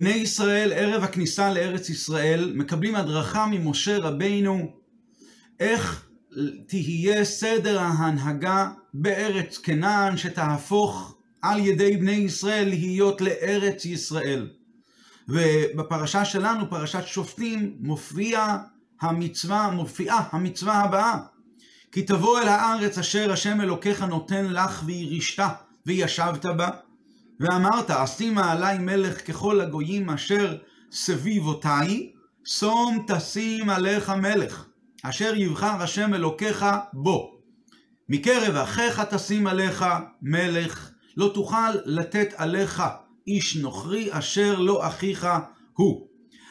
בני ישראל, ערב הכניסה לארץ ישראל, מקבלים הדרכה ממשה רבינו איך תהיה סדר ההנהגה בארץ כנען שתהפוך על ידי בני ישראל להיות לארץ ישראל. ובפרשה שלנו, פרשת שופטים, מופיע המצווה, מופיעה המצווה הבאה. כי תבוא אל הארץ אשר השם אלוקיך נותן לך וירישתה, וישבת בה. ואמרת, אשימה עלי מלך ככל הגויים אשר סביבותי, שום תשים עליך מלך, אשר יבחר השם אלוקיך בו. מקרב אחיך תשים עליך מלך, לא תוכל לתת עליך איש נוכרי אשר לא אחיך הוא.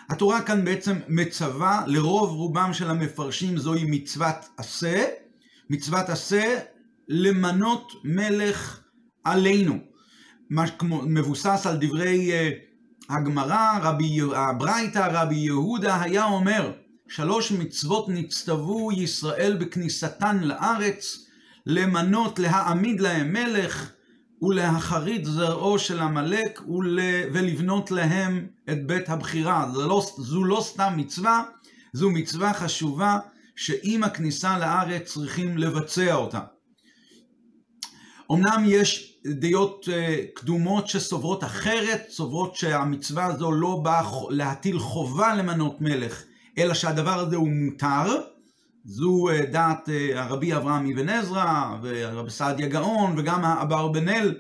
התורה כאן בעצם מצווה, לרוב רובם של המפרשים זוהי מצוות עשה, מצוות עשה למנות מלך עלינו. מבוסס על דברי uh, הגמרא, רבי הברייתא, רבי יהודה היה אומר, שלוש מצוות נצטוו ישראל בכניסתן לארץ, למנות, להעמיד להם מלך, ולהחריד זרעו של עמלק ול... ולבנות להם את בית הבחירה. זו לא, זו לא סתם מצווה, זו מצווה חשובה שעם הכניסה לארץ צריכים לבצע אותה. אמנם יש דעות uh, קדומות שסוברות אחרת, סוברות שהמצווה הזו לא באה להטיל חובה למנות מלך, אלא שהדבר הזה הוא מותר. זו uh, דעת uh, הרבי אברהם אבן עזרא, והרבי סעדיה גאון, וגם האבר בן אל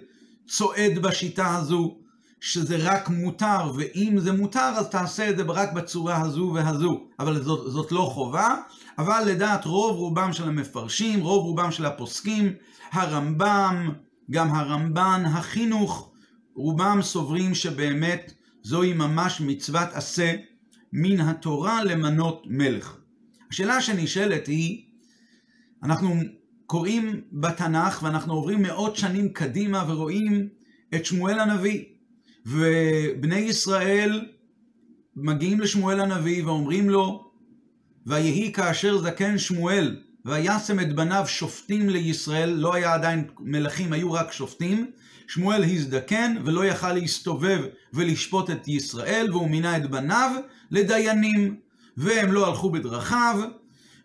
צועד בשיטה הזו, שזה רק מותר, ואם זה מותר אז תעשה את זה רק בצורה הזו והזו. אבל זאת, זאת לא חובה, אבל לדעת רוב רובם של המפרשים, רוב רובם של הפוסקים, הרמב"ם, גם הרמב"ן, החינוך, רובם סוברים שבאמת זוהי ממש מצוות עשה מן התורה למנות מלך. השאלה שנשאלת היא, אנחנו קוראים בתנ"ך ואנחנו עוברים מאות שנים קדימה ורואים את שמואל הנביא. ובני ישראל מגיעים לשמואל הנביא ואומרים לו, ויהי כאשר זקן שמואל, וישם את בניו שופטים לישראל, לא היה עדיין מלכים, היו רק שופטים. שמואל הזדקן ולא יכל להסתובב ולשפוט את ישראל, והוא מינה את בניו לדיינים, והם לא הלכו בדרכיו,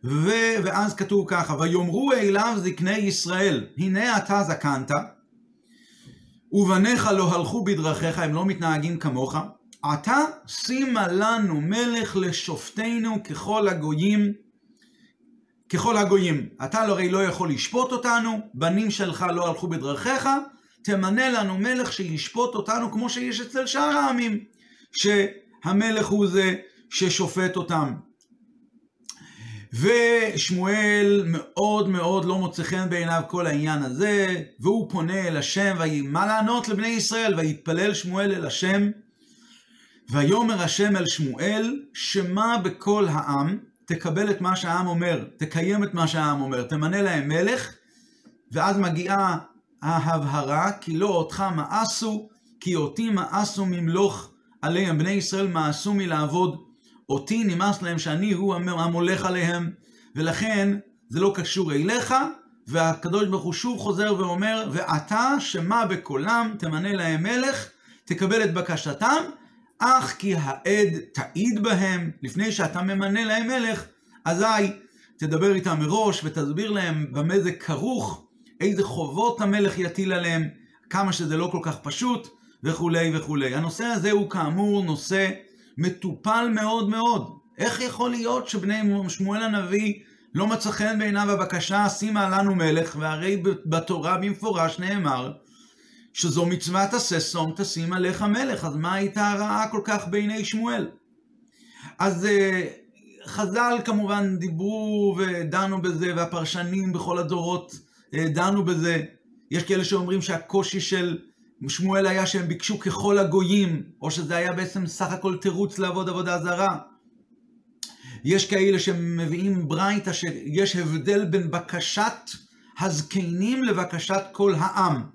ו... ואז כתוב ככה, ויאמרו אליו זקני ישראל, הנה אתה זקנת, ובניך לא הלכו בדרכיך, הם לא מתנהגים כמוך, עתה שימה לנו מלך לשופטנו ככל הגויים, ככל הגויים. אתה הרי לא יכול לשפוט אותנו, בנים שלך לא הלכו בדרכיך, תמנה לנו מלך שישפוט אותנו כמו שיש אצל שאר העמים, שהמלך הוא זה ששופט אותם. ושמואל מאוד מאוד לא מוצא חן בעיניו כל העניין הזה, והוא פונה אל השם, מה לענות לבני ישראל? ויתפלל שמואל אל השם, ויאמר השם אל שמואל, שמע בכל העם, תקבל את מה שהעם אומר, תקיים את מה שהעם אומר, תמנה להם מלך, ואז מגיעה ההבהרה, כי לא אותך מאסו, כי אותי מאסו ממלוך עליהם. בני ישראל מאסו מלעבוד. אותי, נמאס להם שאני הוא המולך עליהם, ולכן זה לא קשור אליך, והקדוש ברוך הוא שוב חוזר ואומר, ואתה שמע בקולם, תמנה להם מלך, תקבל את בקשתם, אך כי העד תעיד בהם, לפני שאתה ממנה להם מלך, אזי תדבר איתם מראש ותסביר להם במה זה כרוך, איזה חובות המלך יטיל עליהם, כמה שזה לא כל כך פשוט, וכולי וכולי. הנושא הזה הוא כאמור נושא מטופל מאוד מאוד. איך יכול להיות שבני שמואל הנביא לא מצא חן בעיניו הבקשה, שימה לנו מלך, והרי בתורה במפורש נאמר שזו מצוות עשה שום תשים עליך מלך, אז מה הייתה הרעה כל כך בעיני שמואל? אז אה, חז"ל כמובן דיברו ודנו בזה, והפרשנים בכל הדורות אה, דנו בזה. יש כאלה שאומרים שהקושי של שמואל היה שהם ביקשו ככל הגויים, או שזה היה בעצם סך הכל תירוץ לעבוד עבודה זרה. יש כאלה שמביאים ברייתא שיש הבדל בין בקשת הזקנים לבקשת כל העם.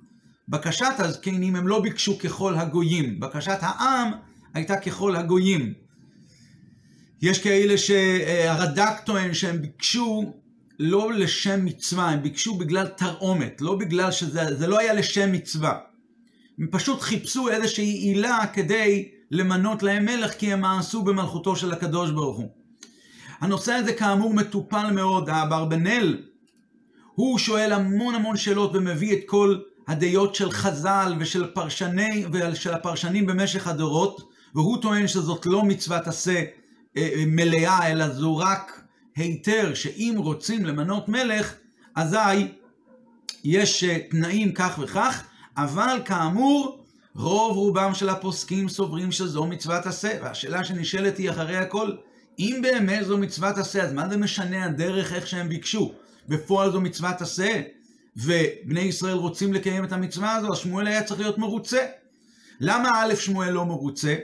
בקשת הזקנים הם לא ביקשו ככל הגויים, בקשת העם הייתה ככל הגויים. יש כאלה שהרד"ק טוען שהם ביקשו לא לשם מצווה, הם ביקשו בגלל תרעומת, לא בגלל שזה לא היה לשם מצווה. הם פשוט חיפשו איזושהי עילה כדי למנות להם מלך כי הם מאסו במלכותו של הקדוש ברוך הוא. הנושא הזה כאמור מטופל מאוד, האברבנאל הוא שואל המון המון שאלות ומביא את כל הדעות של חז"ל ושל פרשני, ושל הפרשנים במשך הדורות, והוא טוען שזאת לא מצוות עשה אה, אה, מלאה, אלא זו רק היתר שאם רוצים למנות מלך, אזי יש אה, תנאים כך וכך, אבל כאמור, רוב רובם של הפוסקים סוברים שזו מצוות עשה, והשאלה שנשאלת היא אחרי הכל, אם באמת זו מצוות עשה, אז מה זה משנה הדרך איך שהם ביקשו? בפועל זו מצוות עשה, ובני ישראל רוצים לקיים את המצווה הזו, אז שמואל היה צריך להיות מרוצה. למה א' שמואל לא מרוצה?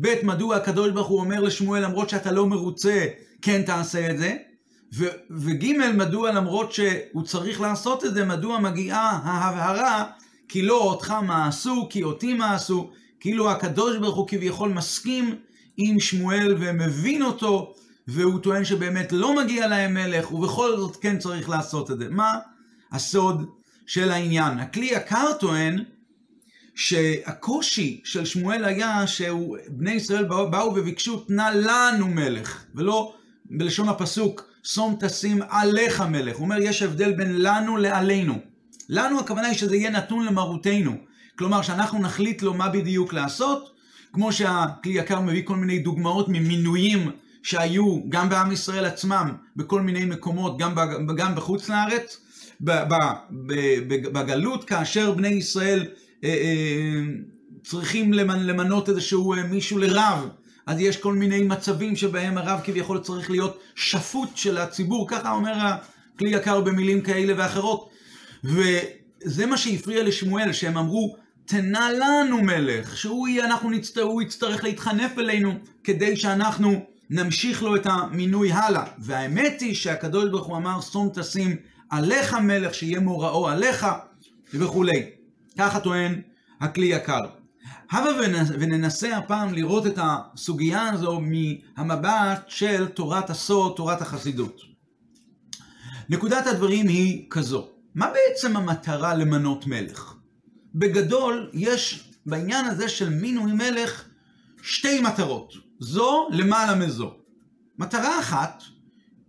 ב' מדוע הקדוש ברוך הוא אומר לשמואל למרות שאתה לא מרוצה, כן תעשה את זה? וג' מדוע למרות שהוא צריך לעשות את זה, מדוע מגיעה ההבהרה כי לא אותך מעשו, כי אותי מעשו, כאילו הקדוש ברוך הוא כביכול מסכים עם שמואל ומבין אותו, והוא טוען שבאמת לא מגיע להם מלך, ובכל זאת כן צריך לעשות את זה. מה הסוד של העניין? הכלי יקר טוען שהקושי של שמואל היה שבני ישראל באו, וביקשו תנה לנו מלך, ולא בלשון הפסוק שום תשים עליך מלך. הוא אומר יש הבדל בין לנו לעלינו. לנו הכוונה היא שזה יהיה נתון למרותנו. כלומר שאנחנו נחליט לו מה בדיוק לעשות, כמו שהכלי יקר מביא כל מיני דוגמאות ממינויים שהיו גם בעם ישראל עצמם בכל מיני מקומות, גם, גם בחוץ לארץ, בגלות, כאשר בני ישראל אה, אה, צריכים למנות איזשהו אה, מישהו לרב, אז יש כל מיני מצבים שבהם הרב כביכול צריך להיות שפוט של הציבור, ככה אומר הכלי יקר במילים כאלה ואחרות. וזה מה שהפריע לשמואל, שהם אמרו, תנה לנו מלך, שהוא יהיה, אנחנו נצטרך, הוא יצטרך להתחנף אלינו כדי שאנחנו נמשיך לו את המינוי הלאה. והאמת היא שהקדוש ברוך הוא אמר, שום תשים עליך מלך, שיהיה מוראו עליך, וכולי. ככה טוען הכלי יקר. הבה וננסה הפעם לראות את הסוגיה הזו מהמבט של תורת הסוד, תורת החסידות. נקודת הדברים היא כזו, מה בעצם המטרה למנות מלך? בגדול, יש בעניין הזה של מינוי מלך שתי מטרות. זו למעלה מזו. מטרה אחת,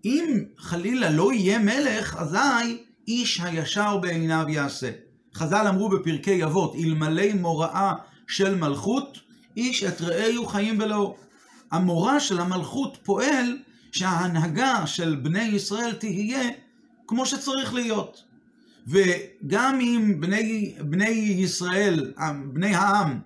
אם חלילה לא יהיה מלך, אזי איש הישר בעיניו יעשה. חז"ל אמרו בפרקי אבות, אלמלא מוראה של מלכות, איש את רעהו חיים בלאו. המורא של המלכות פועל שההנהגה של בני ישראל תהיה כמו שצריך להיות. וגם אם בני, בני ישראל, בני העם,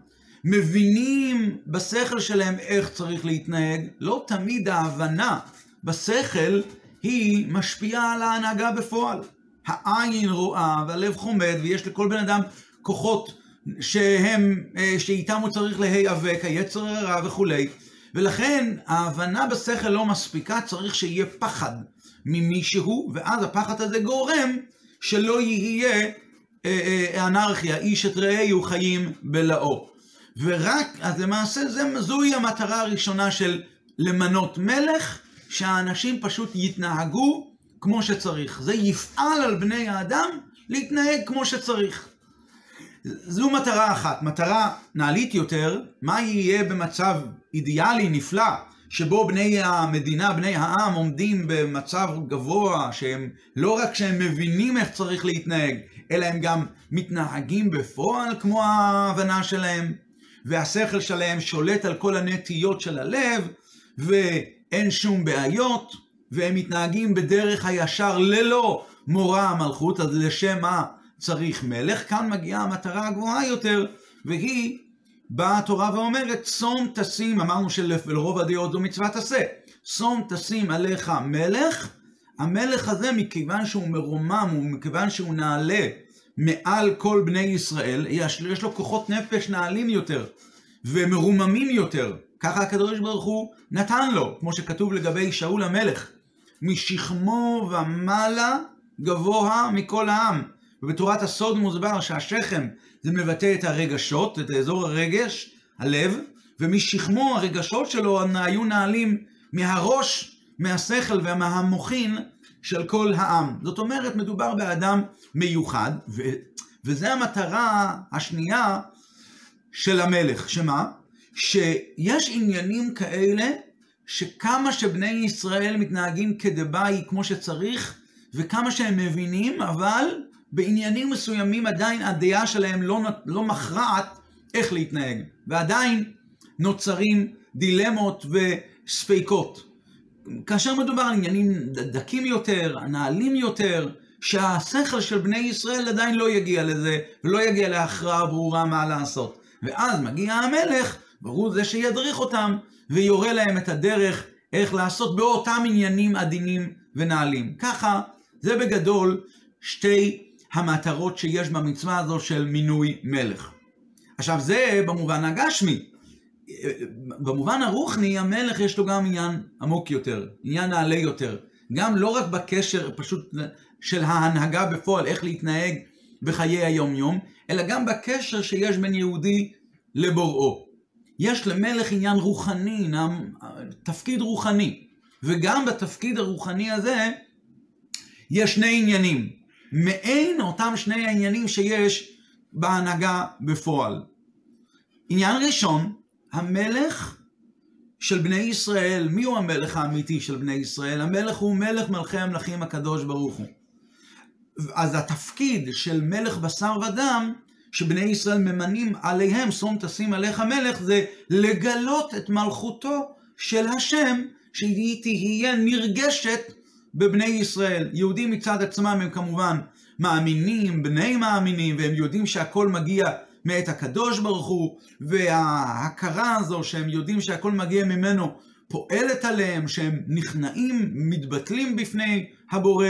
מבינים בשכל שלהם איך צריך להתנהג, לא תמיד ההבנה בשכל היא משפיעה על ההנהגה בפועל. העין רואה והלב חומד ויש לכל בן אדם כוחות שהם, אה, שאיתם הוא צריך להיאבק, היצר הרע וכולי. ולכן ההבנה בשכל לא מספיקה, צריך שיהיה פחד ממישהו, ואז הפחד הזה גורם שלא יהיה אה, אה, אנרכיה, איש את רעהו חיים בלאו. ורק, אז למעשה זה, זוהי המטרה הראשונה של למנות מלך, שהאנשים פשוט יתנהגו כמו שצריך. זה יפעל על בני האדם להתנהג כמו שצריך. זו מטרה אחת. מטרה נעלית יותר, מה יהיה במצב אידיאלי נפלא, שבו בני המדינה, בני העם, עומדים במצב גבוה, שהם לא רק שהם מבינים איך צריך להתנהג, אלא הם גם מתנהגים בפועל כמו ההבנה שלהם, והשכל שלהם שולט על כל הנטיות של הלב, ואין שום בעיות, והם מתנהגים בדרך הישר ללא מורא המלכות, אז לשם מה צריך מלך? כאן מגיעה המטרה הגבוהה יותר, והיא באה התורה ואומרת, שום תשים, אמרנו שלרוב הדעות זו מצוות עשה, שום תשים עליך מלך, המלך הזה מכיוון שהוא מרומם ומכיוון שהוא נעלה מעל כל בני ישראל, יש, יש לו כוחות נפש נעלים יותר ומרוממים יותר. ככה הקדוש ברוך הוא נתן לו, כמו שכתוב לגבי שאול המלך, משכמו ומעלה גבוה מכל העם. ובתורת הסוד מוסבר שהשכם זה מבטא את הרגשות, את אזור הרגש, הלב, ומשכמו הרגשות שלו היו נעלים מהראש, מהשכל ומהמוחין של כל העם. זאת אומרת, מדובר באדם מיוחד, ו- וזה המטרה השנייה של המלך, שמה? שיש עניינים כאלה, שכמה שבני ישראל מתנהגים כדבעי כמו שצריך, וכמה שהם מבינים, אבל בעניינים מסוימים עדיין הדעה שלהם לא, לא מכרעת איך להתנהג, ועדיין נוצרים דילמות וספקות. כאשר מדובר על עניינים דקים יותר, נעלים יותר, שהשכל של בני ישראל עדיין לא יגיע לזה, ולא יגיע להכרעה ברורה מה לעשות. ואז מגיע המלך, והוא זה שידריך אותם, ויורה להם את הדרך איך לעשות באותם עניינים עדינים ונעלים. ככה, זה בגדול שתי המטרות שיש במצווה הזו של מינוי מלך. עכשיו זה במובן הגשמי. במובן הרוחני, המלך יש לו גם עניין עמוק יותר, עניין נעלה יותר. גם לא רק בקשר פשוט של ההנהגה בפועל, איך להתנהג בחיי היום-יום, אלא גם בקשר שיש בין יהודי לבוראו. יש למלך עניין רוחני, תפקיד רוחני, וגם בתפקיד הרוחני הזה יש שני עניינים, מעין אותם שני העניינים שיש בהנהגה בפועל. עניין ראשון, המלך של בני ישראל, מי הוא המלך האמיתי של בני ישראל? המלך הוא מלך מלכי המלכים הקדוש ברוך הוא. אז התפקיד של מלך בשר ודם, שבני ישראל ממנים עליהם, שום תשים עליך מלך, זה לגלות את מלכותו של השם, שהיא תהיה נרגשת בבני ישראל. יהודים מצד עצמם הם כמובן מאמינים, בני מאמינים, והם יודעים שהכל מגיע מאת הקדוש ברוך הוא, וההכרה הזו שהם יודעים שהכל מגיע ממנו פועלת עליהם, שהם נכנעים, מתבטלים בפני הבורא,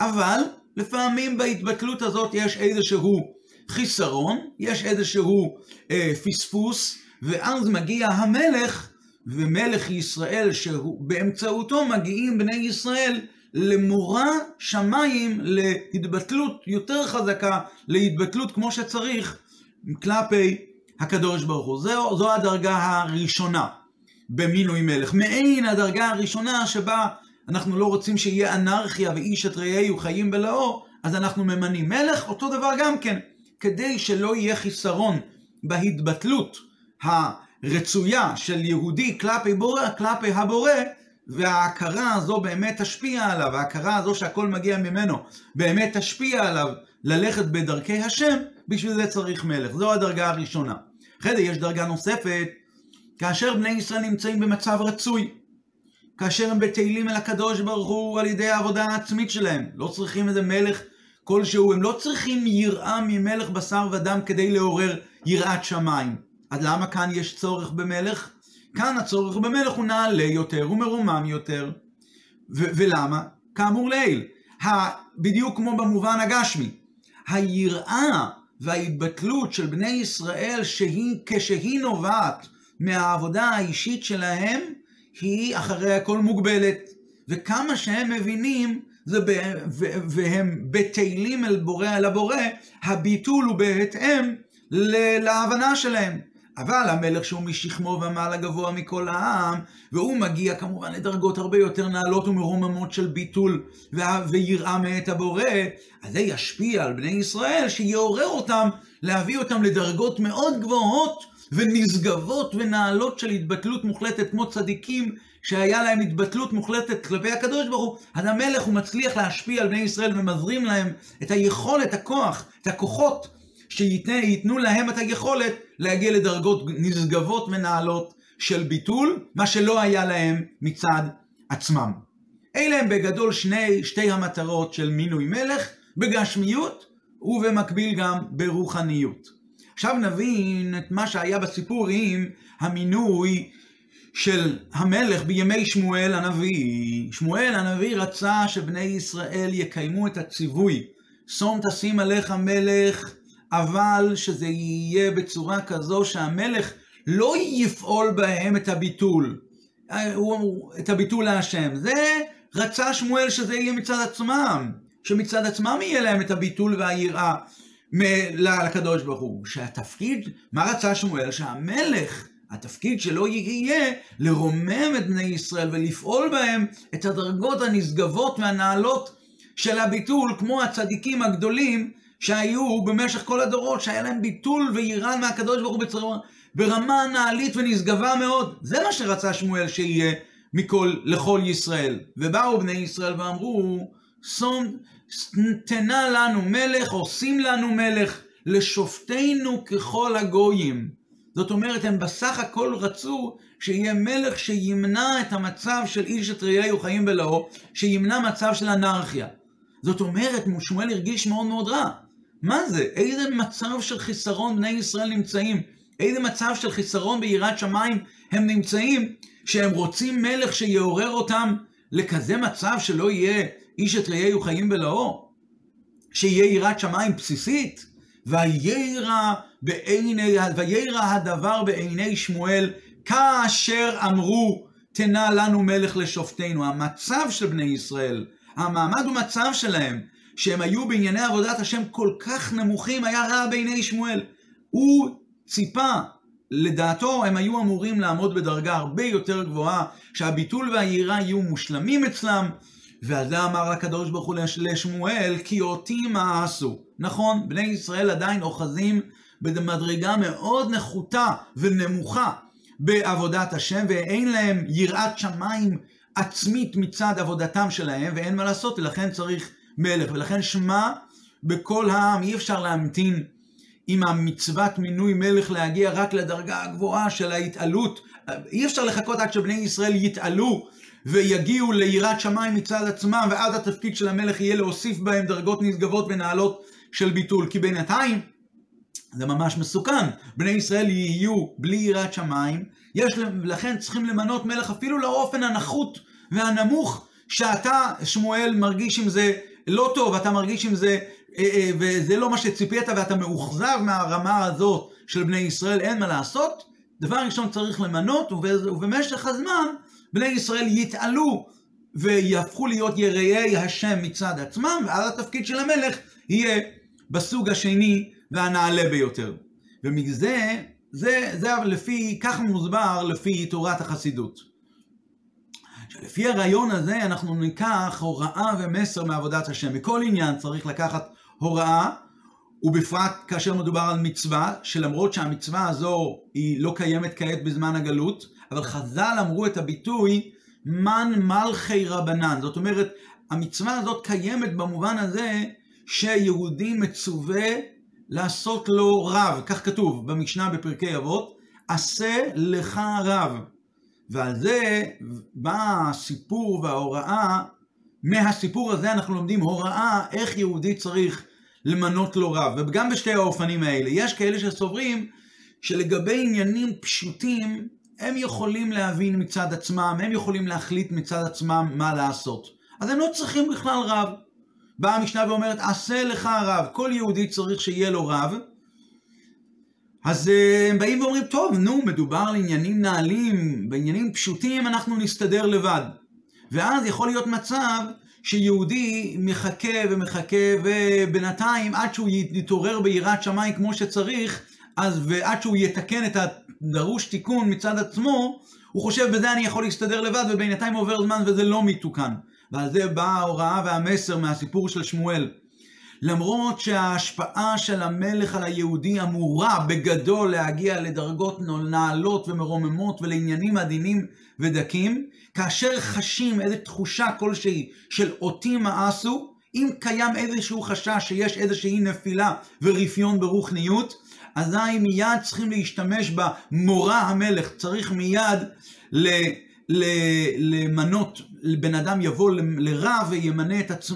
אבל לפעמים בהתבטלות הזאת יש איזשהו חיסרון, יש איזשהו אה, פספוס, ואז מגיע המלך, ומלך ישראל, שבאמצעותו מגיעים בני ישראל למורא שמיים להתבטלות יותר חזקה, להתבטלות כמו שצריך כלפי הקדוש ברוך הוא. זו, זו הדרגה הראשונה במינוי מלך. מעין הדרגה הראשונה שבה אנחנו לא רוצים שיהיה אנרכיה ואיש את רעהו חיים בלאו, אז אנחנו ממנים מלך, אותו דבר גם כן, כדי שלא יהיה חיסרון בהתבטלות הרצויה של יהודי כלפי, בורא, כלפי הבורא, וההכרה הזו באמת תשפיע עליו, ההכרה הזו שהכל מגיע ממנו באמת תשפיע עליו ללכת בדרכי השם, בשביל זה צריך מלך. זו הדרגה הראשונה. אחרי זה יש דרגה נוספת, כאשר בני ישראל נמצאים במצב רצוי, כאשר הם בטלים אל הקדוש ברוך הוא על ידי העבודה העצמית שלהם, לא צריכים איזה מלך כלשהו, הם לא צריכים יראה ממלך בשר ודם כדי לעורר יראת שמיים. אז למה כאן יש צורך במלך? כאן הצורך במלך הוא נעלה יותר, הוא מרומם יותר. ו- ולמה? כאמור לעיל. בדיוק כמו במובן הגשמי. היראה וההתבטלות של בני ישראל, שהיא, כשהיא נובעת מהעבודה האישית שלהם, היא אחרי הכל מוגבלת. וכמה שהם מבינים, זה ב, והם בטלים אל בורא, אל הבורא, הביטול הוא בהתאם להבנה שלהם. אבל המלך שהוא משכמו ומעלה גבוה מכל העם, והוא מגיע כמובן לדרגות הרבה יותר נעלות ומרוממות של ביטול ויראה מאת הבורא, אז זה ישפיע על בני ישראל, שיעורר אותם, להביא אותם לדרגות מאוד גבוהות ונשגבות ונעלות של התבטלות מוחלטת, כמו צדיקים שהיה להם התבטלות מוחלטת כלפי הקדוש ברוך הוא, אז המלך הוא מצליח להשפיע על בני ישראל ומזרים להם את היכולת, הכוח, את הכוחות שייתנו להם את היכולת להגיע לדרגות נשגבות ונעלות של ביטול, מה שלא היה להם מצד עצמם. אלה הם בגדול שני, שתי המטרות של מינוי מלך, בגשמיות ובמקביל גם ברוחניות. עכשיו נבין את מה שהיה בסיפור עם המינוי של המלך בימי שמואל הנביא. שמואל הנביא רצה שבני ישראל יקיימו את הציווי, שום תשים עליך מלך אבל שזה יהיה בצורה כזו שהמלך לא יפעול בהם את הביטול, את הביטול להשם. זה רצה שמואל שזה יהיה מצד עצמם, שמצד עצמם יהיה להם את הביטול והיראה לקדוש ברוך הוא. שהתפקיד, מה רצה שמואל? שהמלך, התפקיד שלו יהיה לרומם את בני ישראל ולפעול בהם את הדרגות הנשגבות והנעלות של הביטול, כמו הצדיקים הגדולים שהיו במשך כל הדורות, שהיה להם ביטול ויראה מהקדוש ברוך הוא בצורה, ברמה נעלית ונשגבה מאוד. זה מה שרצה שמואל שיהיה מכל, לכל ישראל. ובאו בני ישראל ואמרו, שום, תנה לנו מלך, עושים לנו מלך, לשופטינו ככל הגויים. זאת אומרת, הם בסך הכל רצו שיהיה מלך שימנע את המצב של איש את רעהו חיים בלאו, שימנע מצב של אנרכיה. זאת אומרת, שמואל הרגיש מאוד מאוד רע. מה זה? איזה מצב של חיסרון בני ישראל נמצאים? איזה מצב של חיסרון ביראת שמיים הם נמצאים, שהם רוצים מלך שיעורר אותם לכזה מצב שלא יהיה איש את רעהו חיים בלאו? שיהיה יראת שמיים בסיסית? ויירא הדבר בעיני שמואל כאשר אמרו תנה לנו מלך לשופטינו. המצב של בני ישראל, המעמד ומצב שלהם, שהם היו בענייני עבודת השם כל כך נמוכים, היה רע בעיני שמואל. הוא ציפה, לדעתו הם היו אמורים לעמוד בדרגה הרבה יותר גבוהה, שהביטול והיראה יהיו מושלמים אצלם, ועל זה אמר הקדוש ברוך הוא לשמואל, כי אותי מה עשו. נכון, בני ישראל עדיין אוחזים במדרגה מאוד נחותה ונמוכה בעבודת השם, ואין להם יראת שמיים עצמית מצד עבודתם שלהם, ואין מה לעשות, ולכן צריך מלך. ולכן שמע בכל העם, אי אפשר להמתין עם המצוות מינוי מלך להגיע רק לדרגה הגבוהה של ההתעלות. אי אפשר לחכות עד שבני ישראל יתעלו ויגיעו ליראת שמיים מצד עצמם, ואז התפקיד של המלך יהיה להוסיף בהם דרגות נשגבות ונעלות של ביטול. כי בינתיים זה ממש מסוכן. בני ישראל יהיו בלי יראת שמיים, יש, לכן צריכים למנות מלך אפילו לאופן הנחות והנמוך, שאתה, שמואל, מרגיש עם זה לא טוב, אתה מרגיש עם זה, אה, אה, וזה לא מה שציפית, ואתה מאוכזב מהרמה הזאת של בני ישראל, אין מה לעשות. דבר ראשון צריך למנות, ובמשך הזמן בני ישראל יתעלו ויהפכו להיות יראי השם מצד עצמם, ואז התפקיד של המלך יהיה בסוג השני והנעלה ביותר. ומזה, זה, זה לפי, כך מוסבר לפי תורת החסידות. לפי הרעיון הזה אנחנו ניקח הוראה ומסר מעבודת השם. מכל עניין צריך לקחת הוראה, ובפרט כאשר מדובר על מצווה, שלמרות שהמצווה הזו היא לא קיימת כעת בזמן הגלות, אבל חז"ל אמרו את הביטוי מן מלכי רבנן. זאת אומרת, המצווה הזאת קיימת במובן הזה שיהודי מצווה לעשות לו רב, כך כתוב במשנה בפרקי אבות, עשה לך רב. ועל זה בא הסיפור וההוראה, מהסיפור הזה אנחנו לומדים הוראה איך יהודי צריך למנות לו רב, וגם בשתי האופנים האלה. יש כאלה שסוברים שלגבי עניינים פשוטים, הם יכולים להבין מצד עצמם, הם יכולים להחליט מצד עצמם מה לעשות. אז הם לא צריכים בכלל רב. באה המשנה ואומרת, עשה לך רב. כל יהודי צריך שיהיה לו רב. אז אה, הם באים ואומרים, טוב, נו, מדובר על עניינים נעלים, בעניינים פשוטים אנחנו נסתדר לבד. ואז יכול להיות מצב שיהודי מחכה ומחכה, ובינתיים עד שהוא יתעורר ביראת שמיים כמו שצריך, אז ועד שהוא יתקן את הדרוש תיקון מצד עצמו, הוא חושב בזה אני יכול להסתדר לבד, ובינתיים עובר זמן וזה לא מתוקן. ועל זה באה ההוראה והמסר מהסיפור של שמואל. למרות שההשפעה של המלך על היהודי אמורה בגדול להגיע לדרגות נעלות ומרוממות ולעניינים עדינים ודקים, כאשר חשים איזו תחושה כלשהי של אותי מאסו, אם קיים איזשהו חשש שיש איזושהי נפילה ורפיון ברוחניות, אזי מיד צריכים להשתמש במורה המלך, צריך מיד ל... למנות, בן אדם יבוא לרב וימנה את, עצ...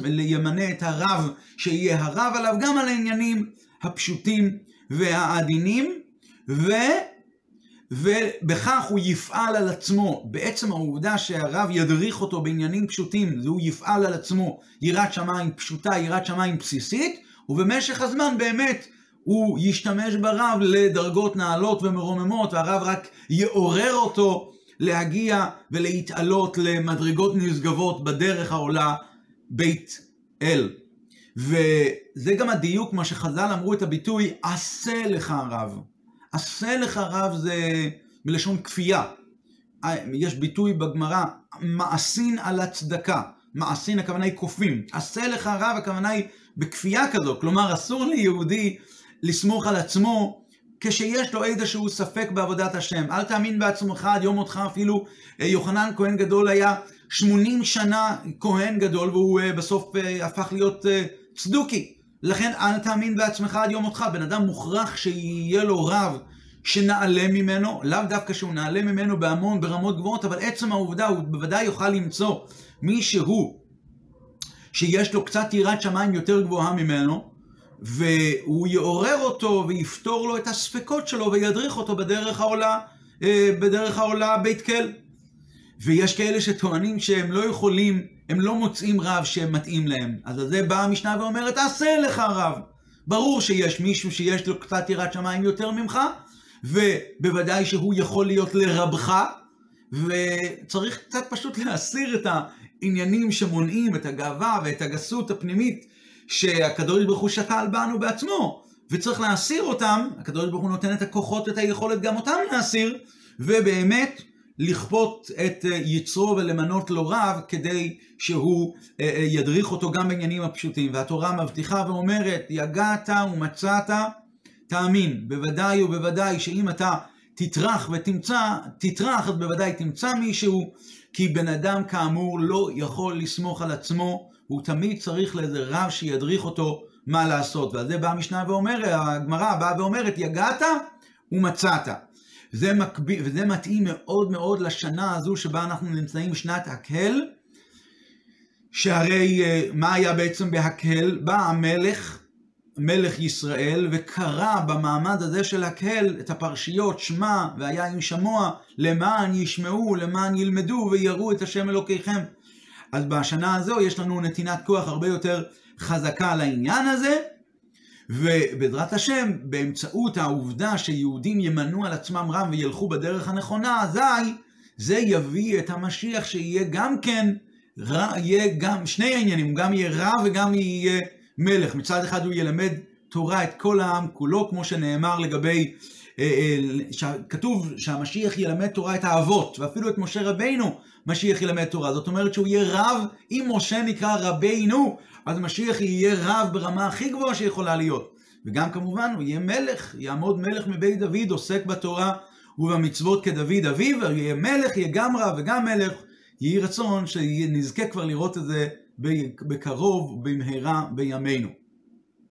את הרב שיהיה הרב עליו גם על העניינים הפשוטים והעדינים ו... ובכך הוא יפעל על עצמו. בעצם העובדה שהרב ידריך אותו בעניינים פשוטים, זה הוא יפעל על עצמו יראת שמיים פשוטה, יראת שמיים בסיסית, ובמשך הזמן באמת הוא ישתמש ברב לדרגות נעלות ומרוממות, והרב רק יעורר אותו להגיע ולהתעלות למדרגות נשגבות בדרך העולה בית אל. וזה גם הדיוק, מה שחז"ל אמרו את הביטוי, עשה לך רב. עשה לך רב זה מלשון כפייה. יש ביטוי בגמרא, מעשין על הצדקה. מעשין הכוונה היא כופים. עשה לך רב הכוונה היא בכפייה כזו. כלומר, אסור ליהודי לסמוך על עצמו כשיש לו איזשהו ספק בעבודת השם. אל תאמין בעצמך עד יום מותך, אפילו אה, יוחנן כהן גדול היה 80 שנה כהן גדול, והוא אה, בסוף אה, הפך להיות צדוקי. לכן אל תאמין בעצמך עד יום מותך. בן אדם מוכרח שיהיה לו רב שנעלה ממנו, לאו דווקא שהוא נעלה ממנו בהמון, ברמות גבוהות, אבל עצם העובדה, הוא בוודאי יוכל למצוא מישהו שיש לו קצת יראת שמיים יותר גבוהה ממנו, והוא יעורר אותו ויפתור לו את הספקות שלו וידריך אותו בדרך העולה, אה, בדרך העולה בית כל. ויש כאלה שטוענים שהם לא יכולים, הם לא מוצאים רב שמתאים להם. אז על זה באה המשנה ואומרת, תעשה לך רב. ברור שיש מישהו שיש לו קצת יראת שמיים יותר ממך, ובוודאי שהוא יכול להיות לרבך, וצריך קצת פשוט להסיר את העניינים שמונעים את הגאווה ואת הגסות הפנימית שהקדוש ברוך הוא שתל בנו בעצמו, וצריך להסיר אותם, הקדוש ברוך הוא נותן את הכוחות, את היכולת גם אותם להסיר, ובאמת לכפות את יצרו ולמנות לו רב כדי שהוא אה, אה, ידריך אותו גם בעניינים הפשוטים. והתורה מבטיחה ואומרת, יגעת ומצאת, תאמין, בוודאי ובוודאי שאם אתה תטרח ותמצא, תטרח, אז בוודאי תמצא מישהו, כי בן אדם כאמור לא יכול לסמוך על עצמו, הוא תמיד צריך לאיזה רב שידריך אותו מה לעשות. ועל זה באה המשנה ואומרת, הגמרא באה ואומרת, יגעת ומצאת. זה מקביל, וזה מתאים מאוד מאוד לשנה הזו שבה אנחנו נמצאים, שנת הקהל, שהרי אה, מה היה בעצם בהקהל? בא המלך, מלך ישראל, וקרא במעמד הזה של הקהל את הפרשיות שמע והיה עם שמוע, למען ישמעו, למען ילמדו ויראו את השם אלוקיכם. אז בשנה הזו יש לנו נתינת כוח הרבה יותר חזקה לעניין הזה, ובעזרת השם, באמצעות העובדה שיהודים ימנו על עצמם רב וילכו בדרך הנכונה, אזי זה יביא את המשיח שיהיה גם כן, רע, יהיה גם, שני העניינים, הוא גם יהיה רב וגם יהיה מלך. מצד אחד הוא ילמד תורה את כל העם כולו, כמו שנאמר לגבי, אה, אה, כתוב שהמשיח ילמד תורה את האבות, ואפילו את משה רבינו משיח ילמד תורה. זאת אומרת שהוא יהיה רב, אם משה נקרא רבינו, אז משיח יהיה רב ברמה הכי גבוהה שיכולה להיות. וגם כמובן הוא יהיה מלך, יעמוד מלך מבית דוד, עוסק בתורה ובמצוות כדוד אביו, יהיה מלך, יהיה גם רב וגם מלך. יהי רצון שנזכה כבר לראות את זה בקרוב, במהרה, בימינו.